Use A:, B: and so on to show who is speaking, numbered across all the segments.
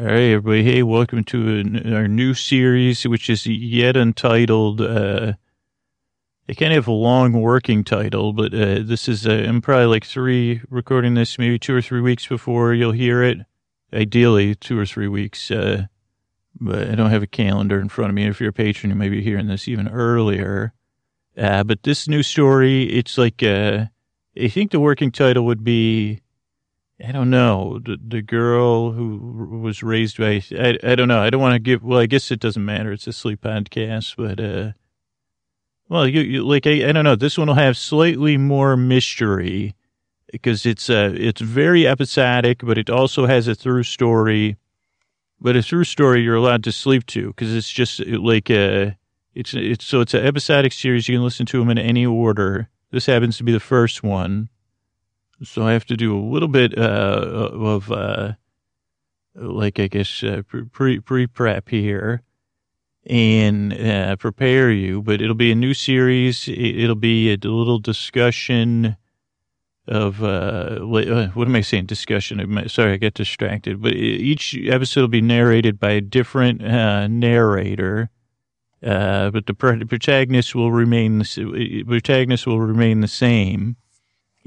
A: All right, everybody. Hey, welcome to our new series, which is yet untitled. Uh, it kind of have a long working title, but uh, this is, uh, I'm probably like three, recording this maybe two or three weeks before you'll hear it. Ideally, two or three weeks. Uh, but I don't have a calendar in front of me. If you're a patron, you may be hearing this even earlier. Uh, but this new story, it's like, uh, I think the working title would be I don't know. The, the girl who was raised by, I, I don't know. I don't want to give, well, I guess it doesn't matter. It's a sleep podcast, but, uh, well, you, you like, I, I don't know. This one will have slightly more mystery because it's, uh, it's very episodic, but it also has a through story, but a through story you're allowed to sleep to because it's just like, uh, it's, it's, so it's an episodic series. You can listen to them in any order. This happens to be the first one. So I have to do a little bit uh, of, uh, like I guess uh, pre pre prep here, and uh, prepare you. But it'll be a new series. It'll be a little discussion of uh, uh what am I saying? Discussion. Sorry, I get distracted. But each episode will be narrated by a different uh, narrator. Uh, but the protagonist will remain the protagonist will remain the same.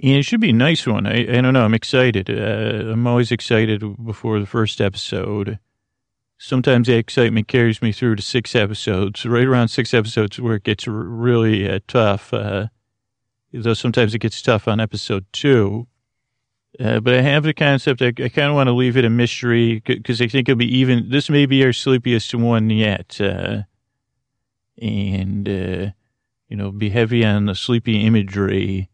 A: It should be a nice one. I, I don't know. I'm excited. Uh, I'm always excited before the first episode. Sometimes the excitement carries me through to six episodes, right around six episodes where it gets really uh, tough. Uh, though sometimes it gets tough on episode two. Uh, but I have the concept. I, I kind of want to leave it a mystery because I think it'll be even. This may be our sleepiest one yet, uh, and uh, you know, be heavy on the sleepy imagery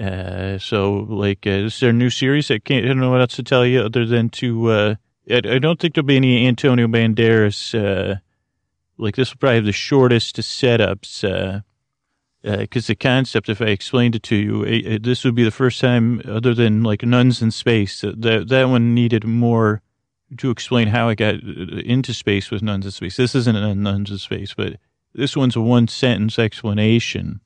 A: uh, so like, uh, is our new series. I can't, I don't know what else to tell you other than to, uh, I, I don't think there'll be any Antonio Banderas, uh, like this will probably have the shortest setups, uh, because uh, the concept, if I explained it to you, it, it, this would be the first time, other than like nuns in space, that that one needed more to explain how I got into space with nuns in space. This isn't a nuns in space, but this one's a one sentence explanation.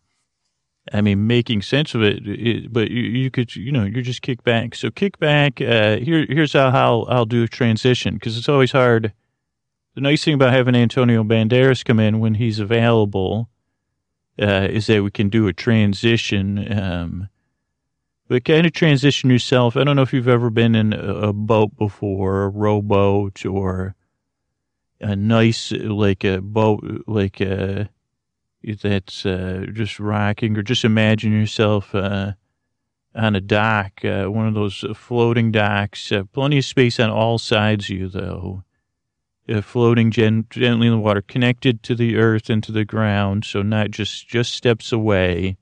A: I mean, making sense of it, it but you, you, could, you know, you just kick back. So kick back. Uh, here, here's how I'll, I'll do a transition because it's always hard. The nice thing about having Antonio Banderas come in when he's available uh, is that we can do a transition. Um, but kind of transition yourself. I don't know if you've ever been in a, boat before, a rowboat, or a nice like a boat, like a that's uh, just rocking, or just imagine yourself uh, on a dock, uh, one of those floating docks. Uh, plenty of space on all sides of you, though. Uh, floating gen- gently in the water, connected to the earth and to the ground, so not just just steps away.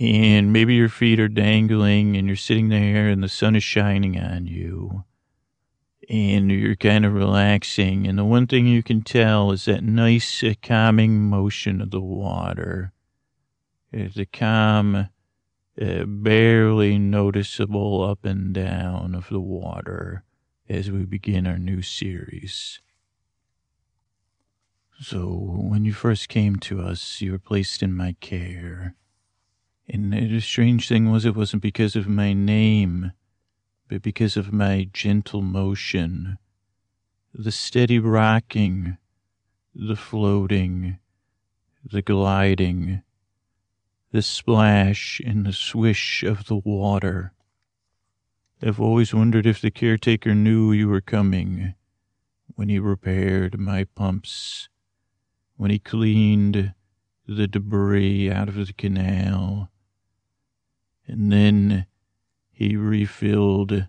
A: And maybe your feet are dangling, and you're sitting there, and the sun is shining on you and you're kind of relaxing. And the one thing you can tell is that nice uh, calming motion of the water. It's a calm, uh, barely noticeable up and down of the water as we begin our new series. So, when you first came to us, you were placed in my care. And the strange thing was, it wasn't because of my name because of my gentle motion, the steady rocking, the floating, the gliding, the splash and the swish of the water. I've always wondered if the caretaker knew you were coming when he repaired my pumps, when he cleaned the debris out of the canal, and then he refilled,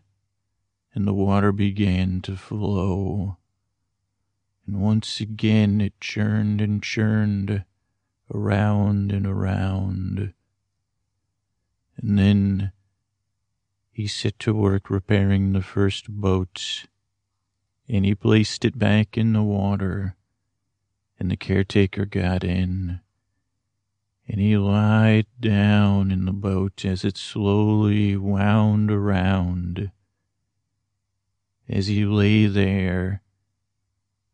A: and the water began to flow. And once again it churned and churned around and around. And then he set to work repairing the first boat, and he placed it back in the water, and the caretaker got in and he lied down in the boat as it slowly wound around. As he lay there,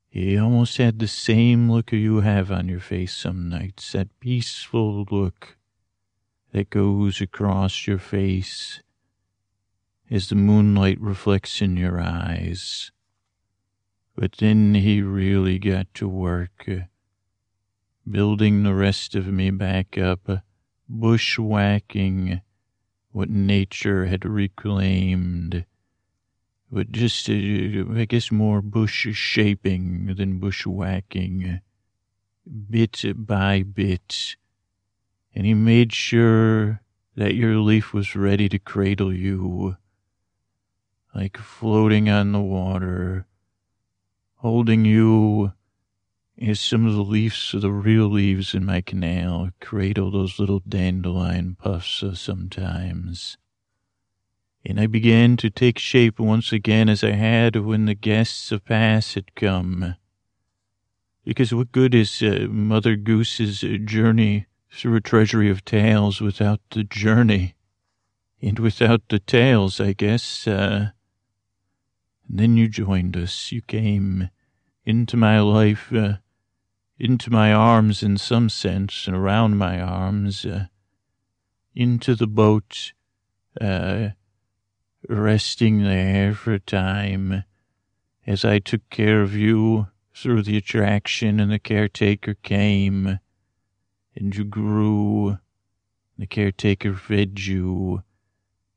A: he almost had the same look you have on your face some nights, that peaceful look that goes across your face as the moonlight reflects in your eyes. But then he really got to work, building the rest of me back up, bushwhacking what nature had reclaimed, but just, uh, I guess, more bush shaping than bushwhacking, bit by bit. And he made sure that your leaf was ready to cradle you, like floating on the water, holding you as some of the leaves, the real leaves in my canal, cradle those little dandelion puffs sometimes. And I began to take shape once again as I had when the guests of Pass had come. Because what good is uh, Mother Goose's journey through a treasury of tales without the journey? And without the tales, I guess, uh, and then you joined us. You came into my life, uh, into my arms in some sense, and around my arms, uh, into the boat, uh, resting there for a time as I took care of you through the attraction and the caretaker came and you grew. The caretaker fed you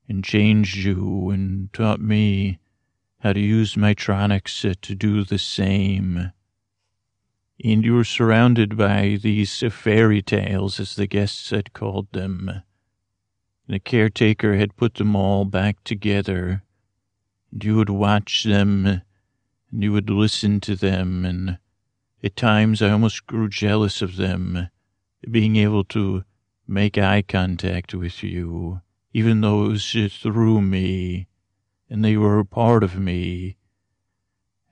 A: and changed you and taught me how to use my tronics uh, to do the same. And you were surrounded by these fairy tales, as the guests had called them. The caretaker had put them all back together. And you would watch them, and you would listen to them, and at times I almost grew jealous of them, being able to make eye contact with you, even though it was through me, and they were a part of me.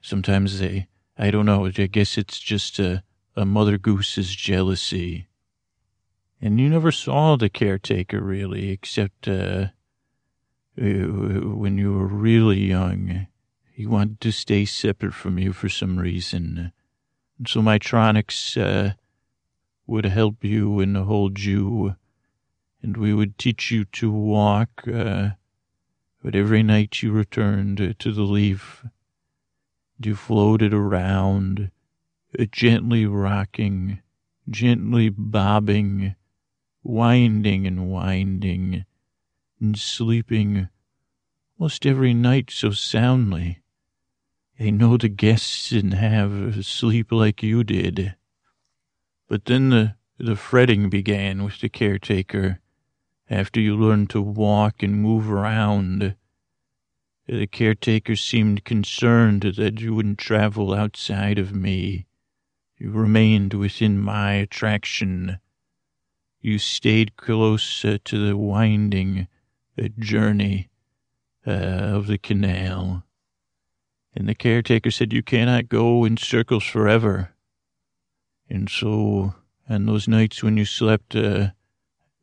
A: Sometimes they, I don't know, I guess it's just a, a mother goose's jealousy. And you never saw the caretaker really, except uh, when you were really young. He wanted to stay separate from you for some reason. So my tronics uh, would help you and hold you, and we would teach you to walk. Uh, but every night you returned to the leaf. You floated around, gently rocking, gently bobbing winding and winding, and sleeping almost every night so soundly. I know the guests didn't have sleep like you did. But then the, the fretting began with the caretaker. After you learned to walk and move around, the caretaker seemed concerned that you wouldn't travel outside of me. You remained within my attraction you stayed close uh, to the winding uh, journey uh, of the canal. And the caretaker said, You cannot go in circles forever. And so, on those nights when you slept, uh,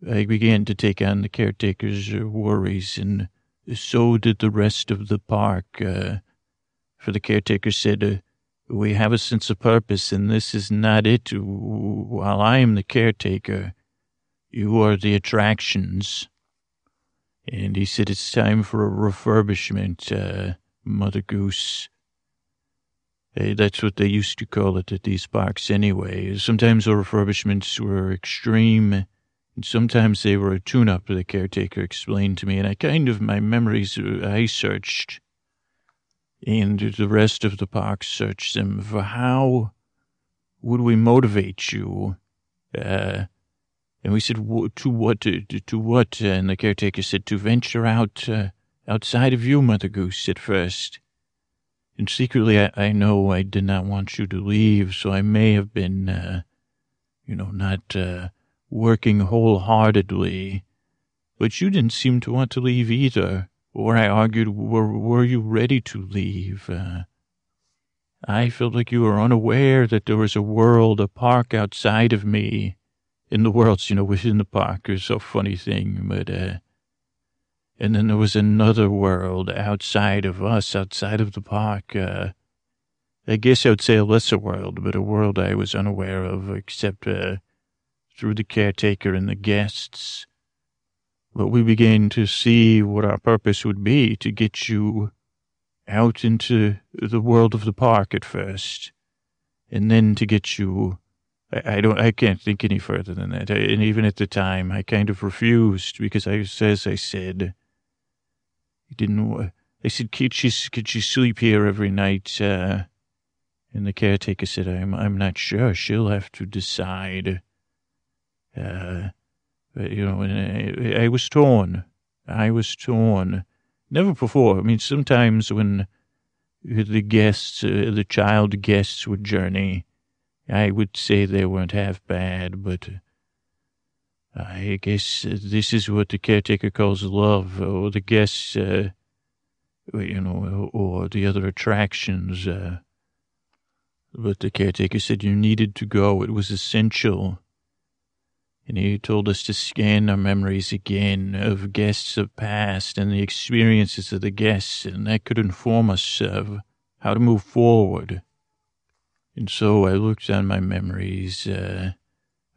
A: I began to take on the caretaker's uh, worries, and so did the rest of the park. Uh, for the caretaker said, We have a sense of purpose, and this is not it. While I am the caretaker, you are the attractions. And he said, It's time for a refurbishment, uh, Mother Goose. Hey, that's what they used to call it at these parks anyway. Sometimes the refurbishments were extreme, sometimes they were a tune up, the caretaker explained to me. And I kind of, my memories, uh, I searched, and the rest of the park searched them for how would we motivate you? Uh, and we said, to what, to, to what? And the caretaker said, to venture out, uh, outside of you, Mother Goose, at first. And secretly, I, I know I did not want you to leave, so I may have been, uh, you know, not, uh, working wholeheartedly. But you didn't seem to want to leave either. Or I argued, were, were you ready to leave? Uh, I felt like you were unaware that there was a world, a park outside of me in the worlds, you know, within the park is a funny thing, but, uh, and then there was another world outside of us, outside of the park, uh, I guess I would say a lesser world, but a world I was unaware of, except, uh, through the caretaker and the guests. But we began to see what our purpose would be to get you out into the world of the park at first, and then to get you. I, I don't. I can't think any further than that. I, and even at the time, I kind of refused because I, as I said, he didn't. I said, "Could she, could she sleep here every night?" Uh, and the caretaker said, "I'm, I'm not sure. She'll have to decide." Uh, you know, and I, I was torn. I was torn. Never before. I mean, sometimes when the guests, uh, the child guests would journey, I would say they weren't half bad, but I guess this is what the caretaker calls love, or the guests, uh, you know, or the other attractions. Uh, but the caretaker said you needed to go. It was essential and he told us to scan our memories again of guests of past and the experiences of the guests, and that could inform us of how to move forward. And so I looked on my memories uh,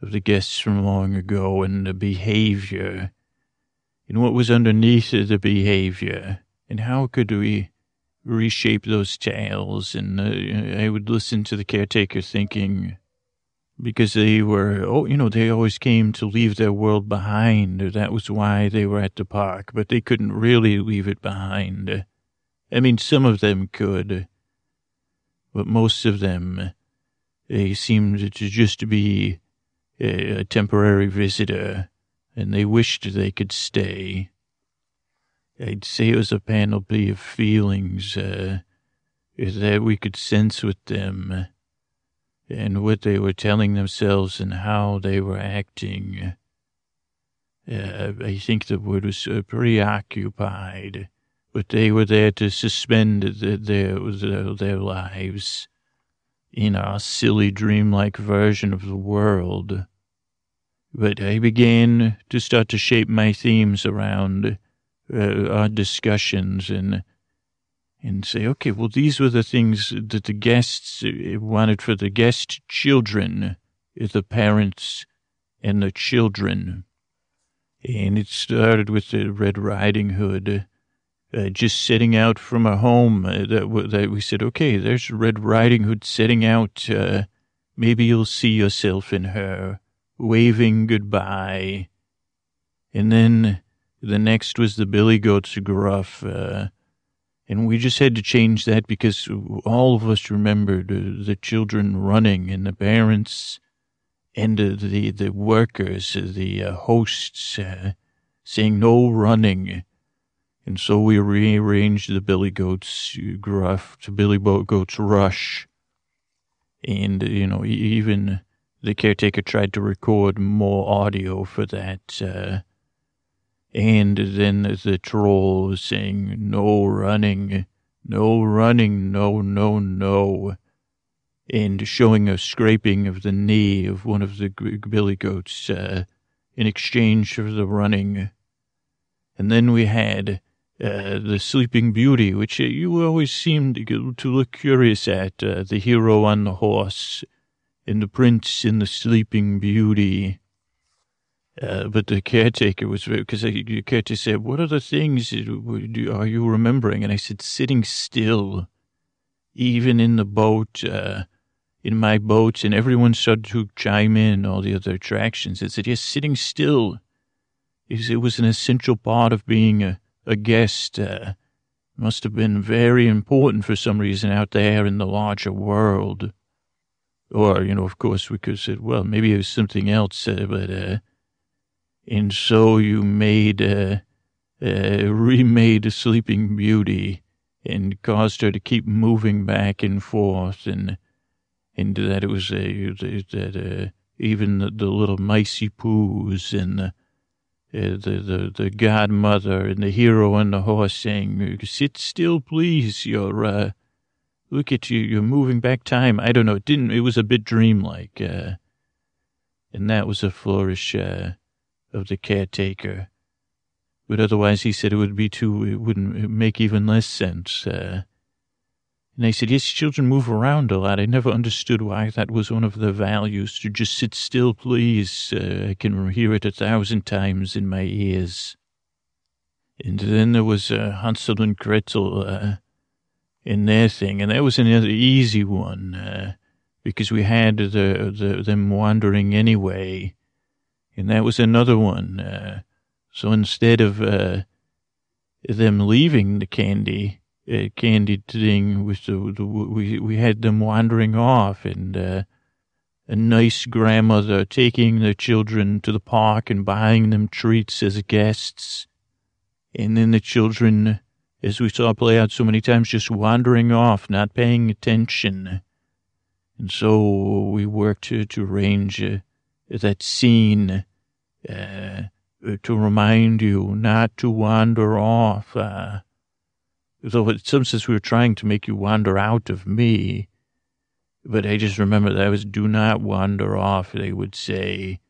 A: of the guests from long ago and the behavior, and what was underneath the behavior, and how could we reshape those tales. And uh, I would listen to the caretaker thinking, because they were, oh, you know, they always came to leave their world behind. That was why they were at the park, but they couldn't really leave it behind. I mean, some of them could, but most of them, they seemed to just be a, a temporary visitor, and they wished they could stay. I'd say it was a panoply of feelings uh, that we could sense with them and what they were telling themselves and how they were acting. Uh, I think the word was uh, preoccupied, but they were there to suspend the, their, their, their lives in our silly dreamlike version of the world. But I began to start to shape my themes around uh, our discussions and and say, okay, well, these were the things that the guests uh, wanted for the guest children, uh, the parents and the children. And it started with the Red Riding Hood. Uh, just setting out from a home uh, that, that we said, okay, there's Red Riding Hood setting out. Uh, maybe you'll see yourself in her, waving goodbye. And then the next was the Billy Goat's gruff, uh, and we just had to change that because all of us remembered uh, the children running and the parents and uh, the, the workers, uh, the uh, hosts uh, saying no running. And so we rearranged the Billy Goats gruff to Billy Goats rush. And, you know, even the caretaker tried to record more audio for that. And then the troll saying, no running, no running, no, no, no. And showing a scraping of the knee of one of the billy goats uh, in exchange for the running. And then we had uh, the Sleeping Beauty, which uh, you always seemed to, to look curious at, uh, the hero on the horse, and the prince in the Sleeping Beauty. Uh, but the caretaker was because the caretaker said, "What are the things are you remembering?" And I said, "Sitting still, even in the boat, uh, in my boat." And everyone started to chime in, all the other attractions. I said, "Yes, sitting still." is It was an essential part of being a, a guest. Uh, must have been very important for some reason out there in the larger world. Or, you know, of course, we could have said, well, maybe it was something else, uh, but uh, and so you made, uh, uh, remade Sleeping Beauty and caused her to keep moving back and forth and, and that it was, that, uh, even the, the little micey poos and the, uh, the, the, the godmother and the hero and the horse saying, sit still, please. You're, uh, look at you. You're moving back time. I don't know. It didn't, it was a bit dreamlike. Uh, and that was a flourish, uh, of the caretaker. But otherwise, he said it would be too, it wouldn't make even less sense. Uh, and I said, yes, children move around a lot. I never understood why that was one of the values, to just sit still, please. Uh, I can hear it a thousand times in my ears. And then there was uh, Hansel and Gretel. Uh, in their thing, and that was another easy one uh, because we had the, the them wandering anyway, and that was another one. Uh, so instead of uh, them leaving the candy uh, candy thing, the, we we had them wandering off, and uh, a nice grandmother taking the children to the park and buying them treats as guests, and then the children as we saw play out so many times, just wandering off, not paying attention. And so we worked to, to arrange uh, that scene uh, to remind you not to wander off. Uh, so in some sense, we were trying to make you wander out of me. But I just remember that I was do not wander off, they would say.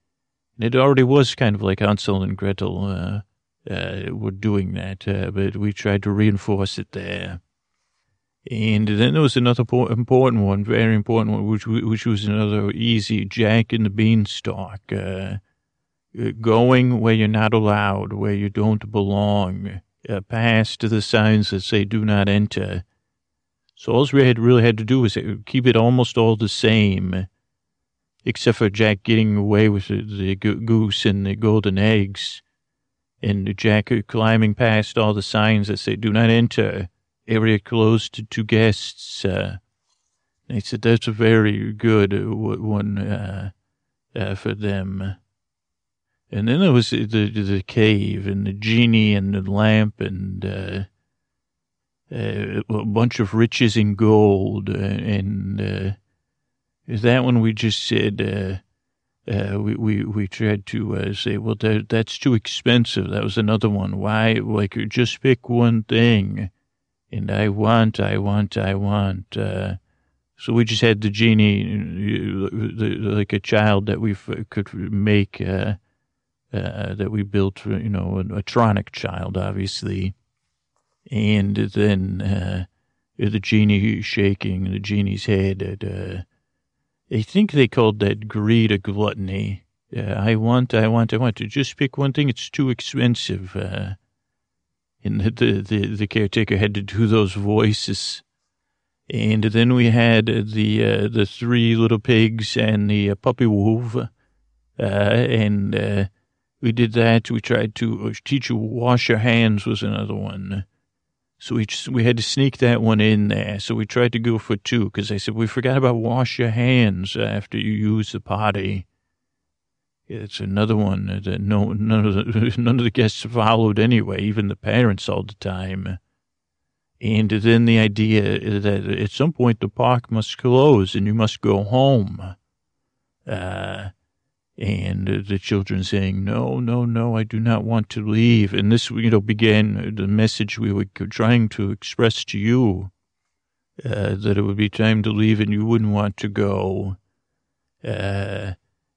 A: And it already was kind of like Hansel and Gretel. Uh, uh, were doing that, uh, but we tried to reinforce it there. And then there was another important one, very important one, which which was another easy Jack and the Beanstalk. Uh, uh, going where you're not allowed, where you don't belong, uh, past the signs that say "Do not enter." So all we had really had to do was keep it almost all the same, except for Jack getting away with the, the goose and the golden eggs and Jack climbing past all the signs that say, do not enter, area closed to guests. Uh, they said that's a very good uh, one uh, uh, for them. And then there was the, the cave and the genie and the lamp and uh, uh, a bunch of riches in gold. and that one we just said, uh, we, we, we tried to uh, say, well, that, that's too expensive. That was another one. Why, like, just pick one thing. And I want, I want, I want. Uh, so we just had the genie, like a child that we could make, uh, uh, that we built, you know, a, tronic child, obviously. And then uh, the genie shaking the genie's head at I think they called that greed a gluttony. Uh, I want, I want, I want to just pick one thing. It's too expensive. Uh, and the, the, the caretaker had to do those voices. And then we had the, uh, the three little pigs and the uh, puppy wolf. Uh, and, uh, we did that. We tried to teach you wash your hands was another one. So we just, we had to sneak that one in there. So we tried to go for two because I said, we forgot about wash your hands after you use the potty. It's another one that no, none of the, none of the guests followed anyway, even the parents all the time. And then the idea that at some point the park must close and you must go home. Uh, and the children saying, no, no, no, I do not want to leave. And this, you know, began the message we were trying to express to you, uh, that it would be time to leave and you wouldn't want to go. Uh,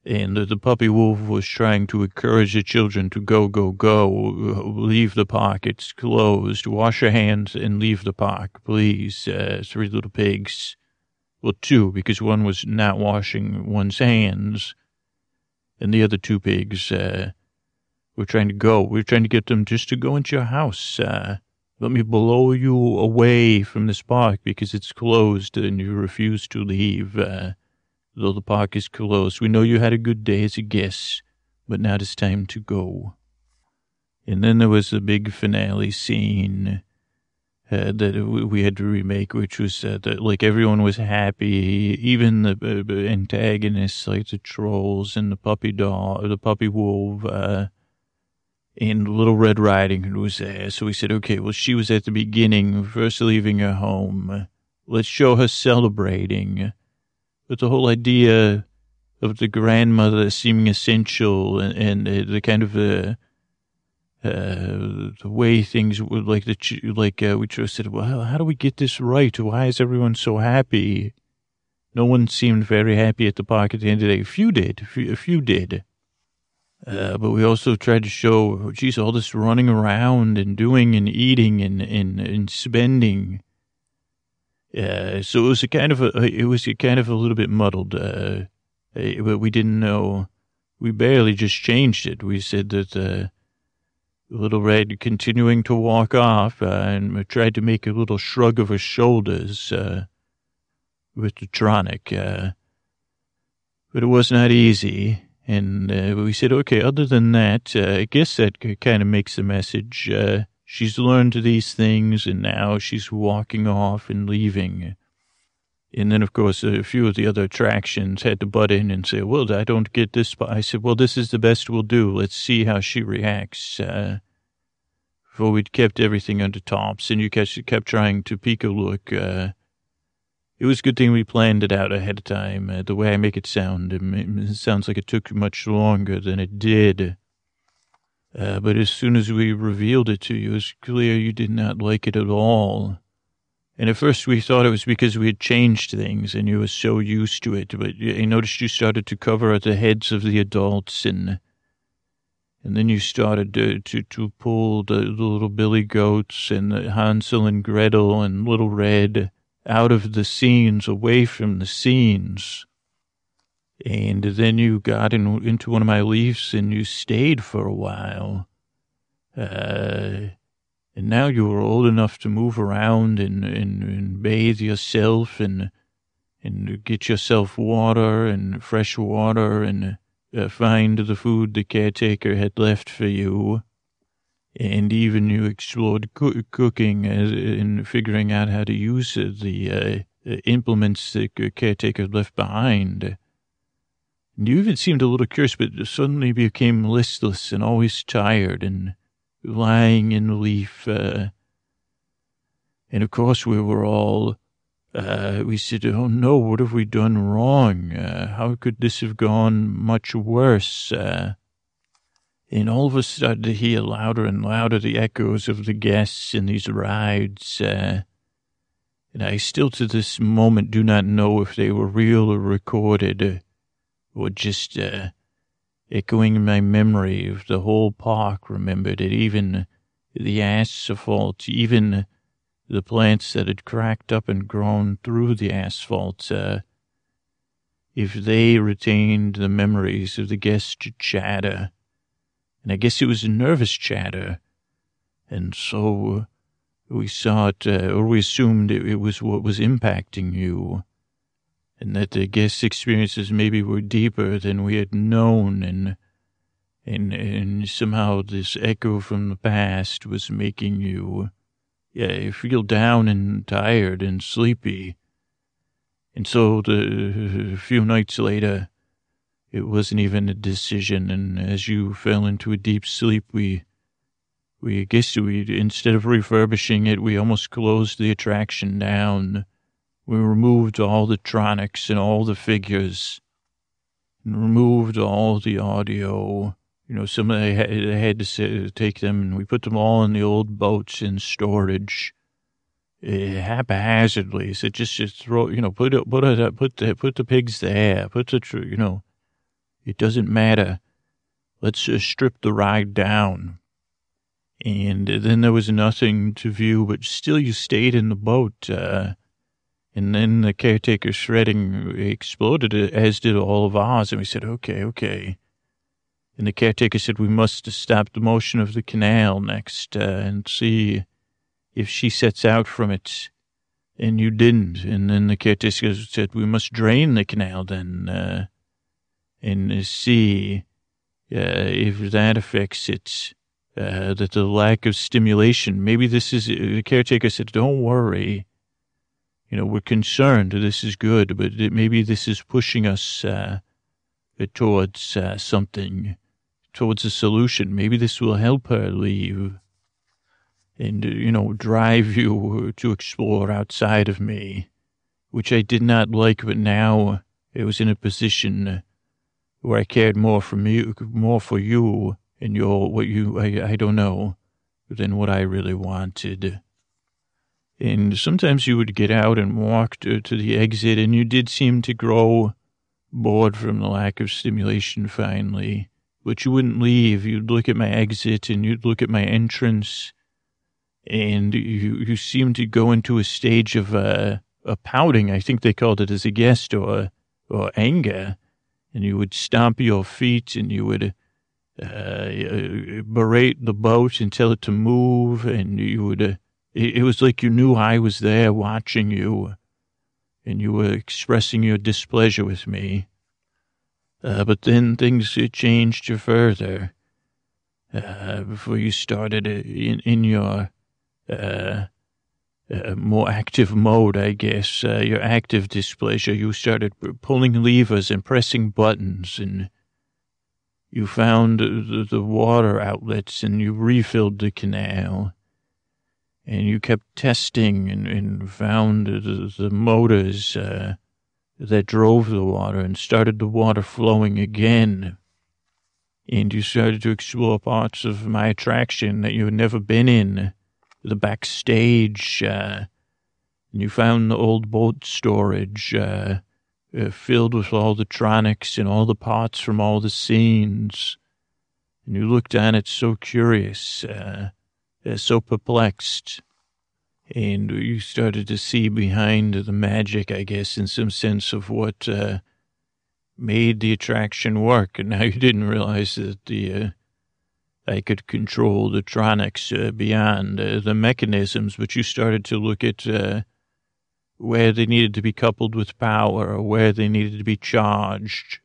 A: and the, the puppy wolf was trying to encourage the children to go, go, go, leave the park. It's closed. Wash your hands and leave the park, please. Uh, three little pigs. Well, two, because one was not washing one's hands and the other two pigs, uh, we're trying to go. We're trying to get them just to go into your house. Uh, let me blow you away from this park because it's closed and you refuse to leave. Uh, though the park is closed, we know you had a good day as a guest, but now it's time to go. And then there was a big finale scene uh, that we had to remake, which was uh, that like everyone was happy, even the uh, antagonists like the trolls and the puppy dog, the puppy wolf, uh, and Little Red Riding Hood was there. So we said, okay, well she was at the beginning, first leaving her home. Let's show her celebrating. But the whole idea of the grandmother seeming essential and, and the kind of uh, uh, the way things were like the like uh, we just said, well, how do we get this right? Why is everyone so happy? No one seemed very happy at the park at the end of the day. A few did, a few, a few did. Uh, but we also tried to show, geez, all this running around and doing and eating and and, and spending. Uh, so it was a kind of a, it was kind of a little bit muddled. Uh, but we didn't know. We barely just changed it. We said that uh, Little Red continuing to walk off uh, and tried to make a little shrug of her shoulders uh, with the tronic. Uh, but it was not easy. And uh, we said, okay, other than that, uh, I guess that kind of makes the message. She's learned these things and now she's walking off and leaving. And then, of course, a few of the other attractions had to butt in and say, well, I don't get this. I said, well, this is the best we'll do. Let's see how she reacts. Uh, before we'd kept everything under tops and you kept, trying to peek a look. Uh, it was a good thing we planned it out ahead of time. Uh, the way I make it sound, it, sounds like it took much longer than it did. Uh, but as soon as we revealed it to you, it was clear you did not like it at all. And at first we thought it was because we had changed things and you were so used to it. But I noticed you started to cover the heads of the adults and and then you started to, to, to pull the, the little billy goats and Hansel and Gretel and Little Red out of the scenes, away from the scenes. And then you got in, into one of my leaves and you stayed for a while. Uh, and now you are old enough to move around and, and, and bathe yourself and and get yourself water and fresh water and uh, find the food the caretaker had left for you. And even you explored co- cooking and figuring out how to use the uh, implements the caretaker left behind. And you even seemed a little curious, but suddenly became listless and always tired and lying in leaf. Uh, and of course, we were all, uh, we said, oh no, what have we done wrong? Uh, how could this have gone much worse? Uh, and all of us started to hear louder and louder the echoes of the guests in these rides. Uh, and I still to this moment do not know if they were real or recorded uh, or just echoing in my memory of the whole park, remembered it, even the asphalt, even the plants that had cracked up and grown through the asphalt, uh, if they retained the memories of the guest chatter. And I guess it was a nervous chatter. And so we saw it, uh, or we assumed it, it was what was impacting you and that the guest experiences maybe were deeper than we had known and and and somehow this echo from the past was making you yeah feel down and tired and sleepy. And so the a few nights later it wasn't even a decision and as you fell into a deep sleep we we guess we instead of refurbishing it we almost closed the attraction down we removed all the tronics and all the figures and removed all the audio. You know, some of they had, had to take them and we put them all in the old boats in storage. Uh, haphazardly, so just just throw, you know, put it, put it, put the put the pigs there, put the, you know, it doesn't matter. Let's just strip the ride down. And then there was nothing to view, but still you stayed in the boat. Uh, and then the caretaker's shredding exploded, as did all of ours. And we said, okay, okay. And the caretaker said, we must stop the motion of the canal next uh, and see if she sets out from it. And you didn't. And then the caretaker said, we must drain the canal then uh, and see uh, if that affects it. Uh, that the lack of stimulation, maybe this is, the caretaker said, don't worry you know, we're concerned this is good, but it, maybe this is pushing us uh, towards uh, something, towards a solution. Maybe this will help her leave and, uh, you know, drive you to explore outside of me, which I did not like, but now it was in a position where I cared more for you, more for you and your, what you, I, I don't know, than what I really wanted. And sometimes you would get out and walk to, to the exit, and you did seem to grow bored from the lack of stimulation finally. But you wouldn't leave. You'd look at my exit and you'd look at my entrance, and you you seemed to go into a stage of uh, a pouting. I think they called it as a guest or or anger, and you would stomp your feet and you would uh, berate the boat and tell it to move, and you would. Uh, it, was like you knew I was there watching you, and you were expressing your displeasure with me. Uh, but then things changed further. Uh, before you started in, in your uh, uh, more active mode, I guess, uh, your active displeasure, you started pulling levers and pressing buttons, and you found the, the water outlets and you refilled the canal. And you kept testing and, and found the, the motors uh, that drove the water and started the water flowing again. And you started to explore parts of my attraction that you had never been in the backstage, uh, and you found the old boat storage uh, uh, filled with all the tronics and all the parts from all the scenes. And you looked on it so curious, uh, so perplexed. And you started to see behind the magic, I guess, in some sense of what uh, made the attraction work. And now you didn't realize that the I could control the tronics uh, beyond uh, the mechanisms, but you started to look at uh, where they needed to be coupled with power or where they needed to be charged.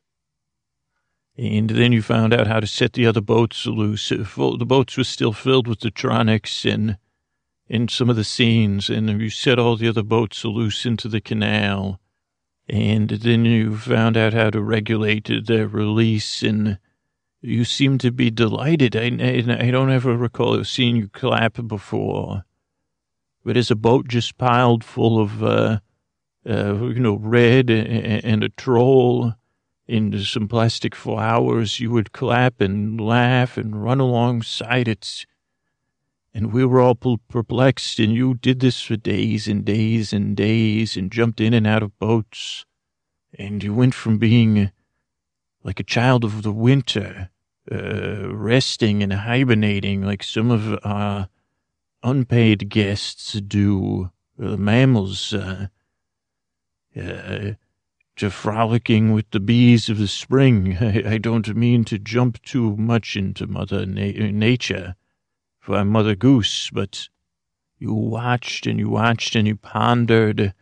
A: And then you found out how to set the other boats loose. The boats were still filled with the tronics and in some of the scenes, and you set all the other boats loose into the canal. And then you found out how to regulate their release and you seem to be delighted. I, I, I don't ever recall seeing you clap before. But as a boat just piled full of, uh, uh, you know, red and, and a troll into some plastic flowers, you would clap and laugh and run alongside it. And we were all perplexed, and you did this for days and days and days and jumped in and out of boats. And you went from being like a child of the winter, uh, resting and hibernating like some of our unpaid guests do, uh, mammals, uh, uh, to frolicking with the bees of the spring. I, I, don't mean to jump too much into Mother na- Nature for I'm Mother Goose, but you watched and you watched and you pondered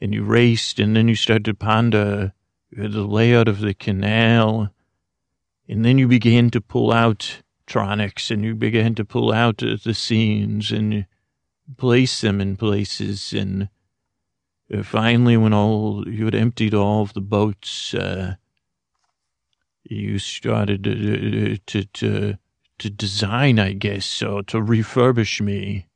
A: and you raced and then you started to ponder the layout of the canal. And then you began to pull out tronics and you began to pull out uh, the scenes and place them in places. And Uh, finally, when all you had emptied all of the boats, uh, you started to, to, to, to design, I guess, or to refurbish me.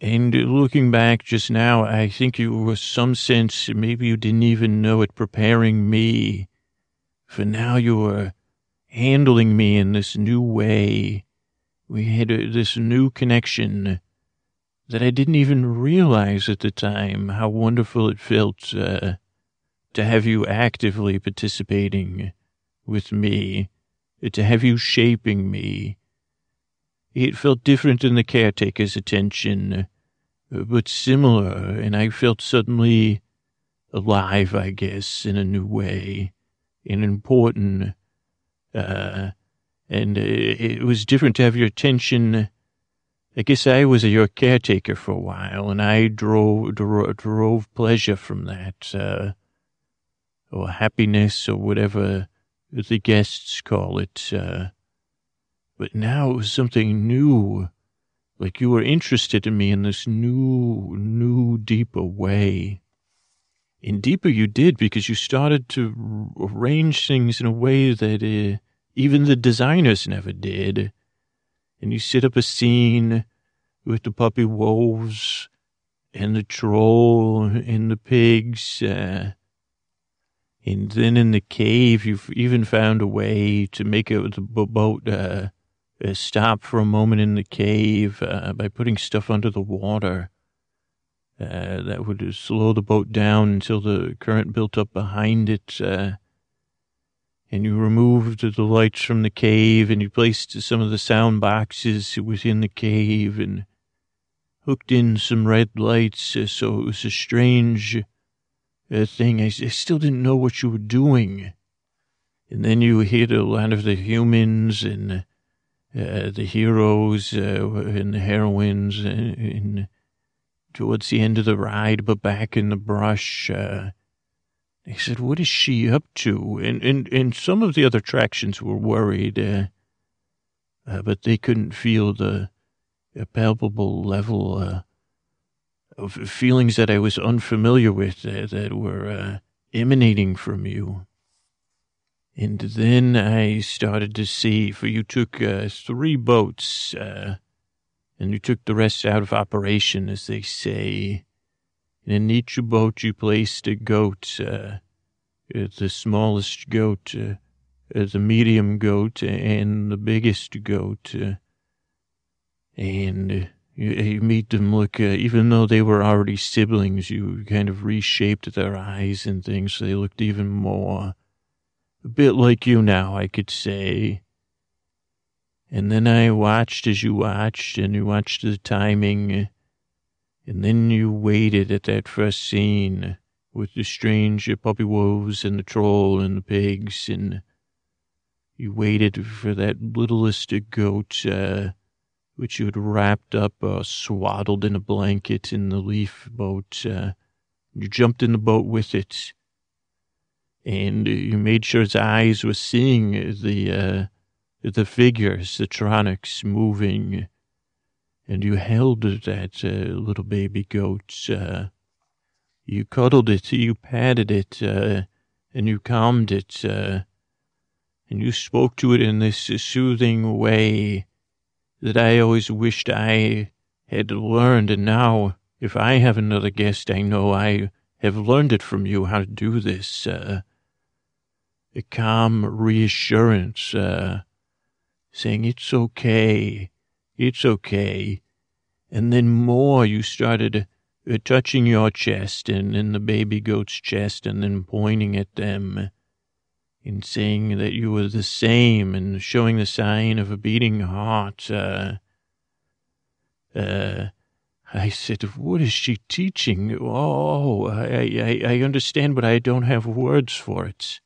A: And looking back just now, I think you were some sense, maybe you didn't even know it, preparing me. For now you were handling me in this new way. We had a, this new connection that I didn't even realize at the time how wonderful it felt uh, to have you actively participating with me, to have you shaping me it felt different in the caretaker's attention, but similar, and I felt suddenly alive, I guess, in a new way, and important. Uh, and it was different to have your attention. I guess I was your caretaker for a while, and I drove drove, drove pleasure from that, uh, or happiness, or whatever the guests call it. Uh, but now it was something new. Like you were interested in me in this new, new, deeper way. And deeper you did because you started to arrange things in a way that uh, even the designers never did. And you set up a scene with the puppy wolves and the troll and the pigs. Uh, and then in the cave, you've even found a way to make it the boat uh, uh, stop for a moment in the cave uh, by putting stuff under the water. Uh, that would slow the boat down until the current built up behind it. Uh, and you removed the lights from the cave and you placed some of the sound boxes within the cave and hooked in some red lights. Uh, so it was a strange uh, thing. I, I still didn't know what you were doing And then you hit a lot of the humans and uh, the heroes uh, and the heroines in, in, towards the end of the ride, but back in the brush. Uh, they said, "What is she up to?" And and and some of the other attractions were worried, uh, uh, but they couldn't feel the palpable level uh, of feelings that I was unfamiliar with uh, that were uh, emanating from you. And then I started to see, for you took three boats, and you took the rest out of operation, as they say. And in each boat you placed a goat, uh, the smallest goat, uh, the medium goat, and the biggest goat. Uh, and uh, you, you made them look, uh, even though they were already siblings, you kind of reshaped their eyes and things so they looked even more a bit like you now, I could say. And then I watched as you watched, and you watched the timing, and then you waited at that first scene with the strange puppy wolves and the troll and the pigs, and you waited for that littlest goat, uh, which you had wrapped up, uh, swaddled in a blanket in the leaf boat. Uh, you jumped in the boat with it and you made sure his eyes were seeing the uh, the figures, the tronics moving, and you held that uh, little baby goat. Uh, you cuddled it, you patted it, uh, and you calmed it, uh, and you spoke to it in this soothing way that I always wished I had learned, and now, if I have another guest, I know I have learned it from you how to do this. Uh, a calm reassurance, uh, saying, It's okay, it's okay. And then more, you started uh, touching your chest and then the baby goat's chest and then pointing at them and saying that you were the same and showing the sign of a beating heart. Uh, uh, I said, what is she teaching? Oh, I, I, I understand, but I don't have words for it.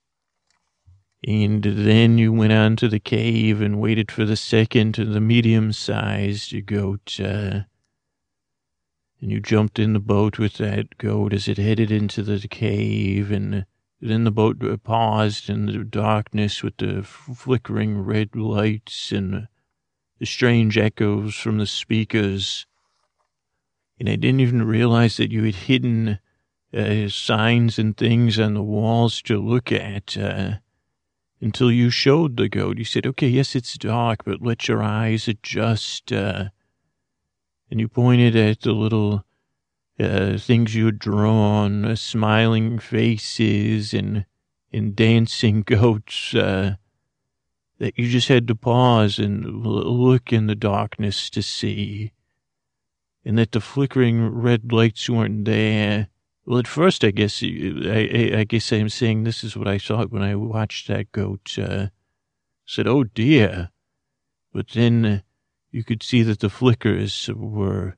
A: And then you went on to the cave and waited for the second, the medium sized goat. Uh, and you jumped in the boat with that goat as it headed into the cave. And then the boat paused in the darkness with the flickering red lights and the strange echoes from the speakers. And I didn't even realize that you had hidden uh, signs and things on the walls to look at. Uh, until you showed the goat. You said, okay, yes, it's dark, but let your eyes adjust. Uh, and you pointed at the little uh, things you had drawn, uh, smiling faces and, and dancing goats, uh, that you just had to pause and look in the darkness to see. And that the flickering red lights weren't there well, at first, I guess I, I, guess I'm saying this is what I thought when I watched that goat. Uh, said, "Oh dear," but then uh, you could see that the flickers were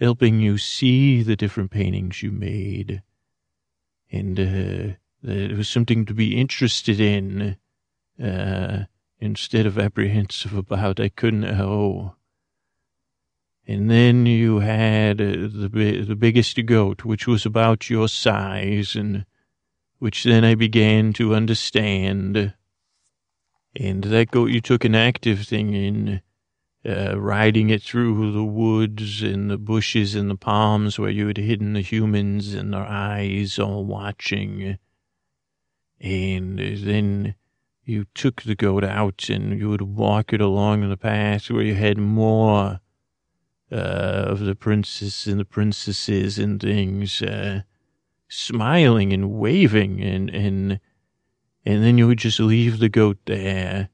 A: helping you see the different paintings you made, and uh, that it was something to be interested in uh, instead of apprehensive about. I couldn't. Oh, and then you had uh, the the biggest goat, which was about your size, and which then I began to understand. And that goat you took an active thing in, uh, riding it through the woods and the bushes and the palms where you had hidden the humans and their eyes all watching. And then you took the goat out and you would walk it along the path where you had more uh, of the princess and the princesses and things, uh, smiling and waving and, and, and then you would just leave the goat there.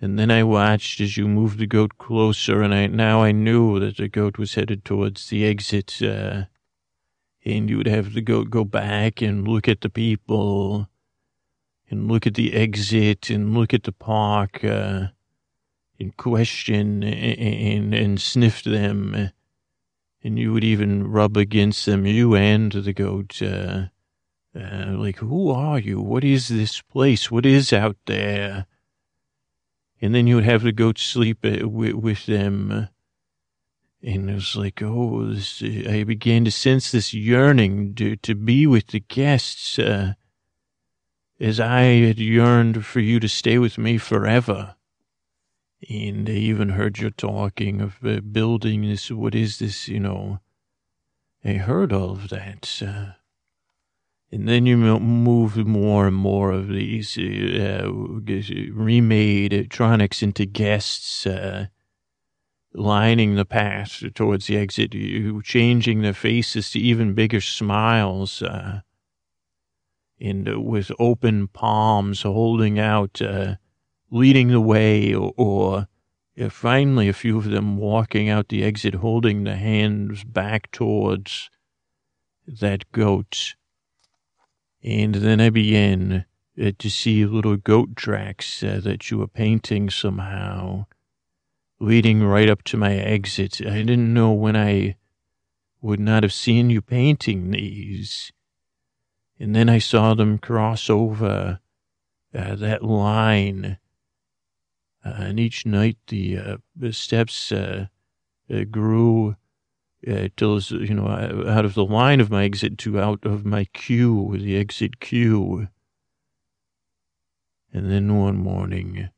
A: And then I watched as you moved the goat closer and I, now I knew that the goat was headed towards the exit, uh, and you would have the goat go back and look at the people and look at the exit and look at the park, uh, and question and, and sniffed them. And you would even rub against them, you and the goat, uh, Uh, like, who are you? What is this place? What is out there? And then you would have the goats sleep uh, with, with them. And it was like, oh, this, I began to sense this yearning to, to be with the guests, uh, as I had yearned for you to stay with me forever. And I even heard you talking of uh, building this, what is this, you know, I heard all of that. Uh, and then you move more and more of these uh, remade electronics into guests, uh, lining the path towards the exit, you changing their faces to even bigger smiles, uh, and uh, with open palms holding out, uh, leading the way, or, or finally a few of them walking out the exit holding the hands back towards that goat and then I began uh, to see little goat tracks uh, that you were painting somehow, leading right up to my exit. I didn't know when I would not have seen you painting these. And then I saw them cross over uh, that line. Uh, and each night the, uh, the steps uh, grew till you know out of the line of my exit to out of my queue, the exit queue. And then one morning,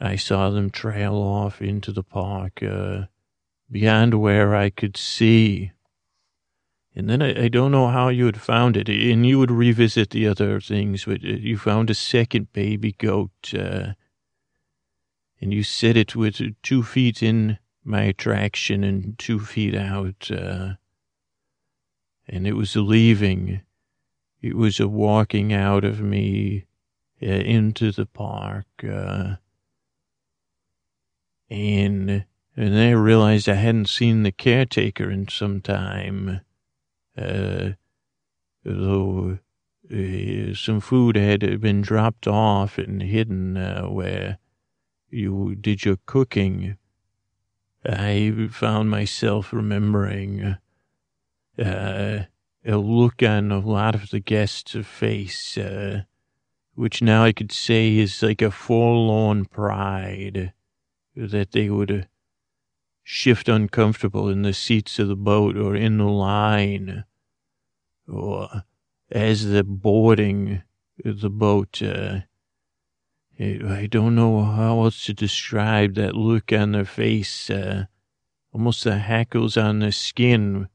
A: I saw them trail off into the park uh, beyond where I could see. And then I, I, don't know how you had found it, and you would revisit the other things, but you found a second baby goat, uh, and you set it with two feet in my attraction and two feet out. Uh, and it was leaving. It was a walking out of me uh, into the park. Uh, and and then I realized I hadn't seen the caretaker in some time. Uh, though uh, some food had been dropped off and hidden uh, where you did your cooking I found myself remembering uh, a look on a lot of the guests' face, uh, which now I could say is like a forlorn pride that they would uh, shift uncomfortable in the seats of the boat or in the line or as they're boarding the boat. Uh, I don't know how else to describe that look on their face, uh, almost the hackles on their skin,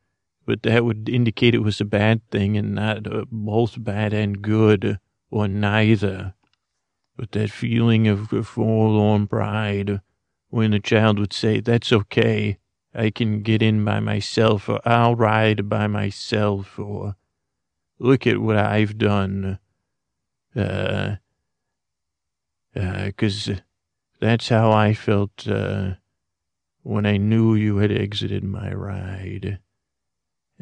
A: but that would indicate it was a bad thing and not uh, both bad and good, or neither. But that feeling of forlorn pride when a child would say, That's okay, I can get in by myself, or I'll ride by myself, or Look at what I've done. Uh, because uh, that's how I felt uh, when I knew you had exited my ride.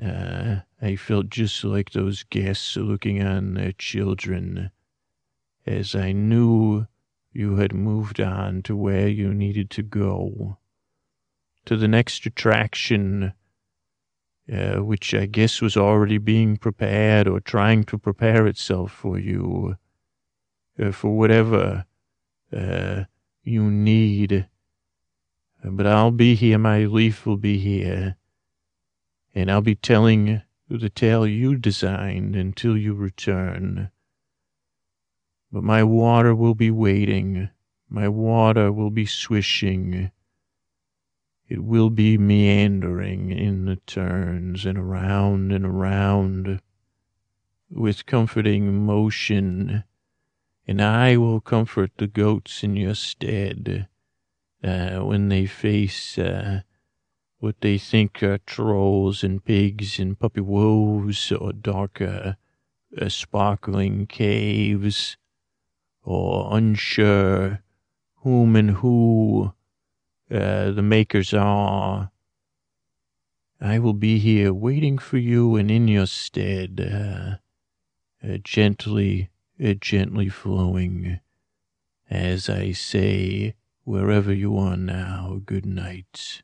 A: Uh, I felt just like those guests looking on their children as I knew you had moved on to where you needed to go, to the next attraction, uh, which I guess was already being prepared or trying to prepare itself for you, uh, for whatever uh, you need. But I'll be here, my leaf will be here, and I'll be telling the tale you designed until you return. But my water will be waiting, my water will be swishing. It will be meandering in the turns and around and around with comforting motion and I will comfort the goats in your stead uh, when they face uh, what they think are trolls and pigs and puppy wolves or darker uh, sparkling caves or unsure whom and who uh, the makers are. I will be here waiting for you and in your stead, uh, uh, gently gently flowing as I say, wherever you are now, good night.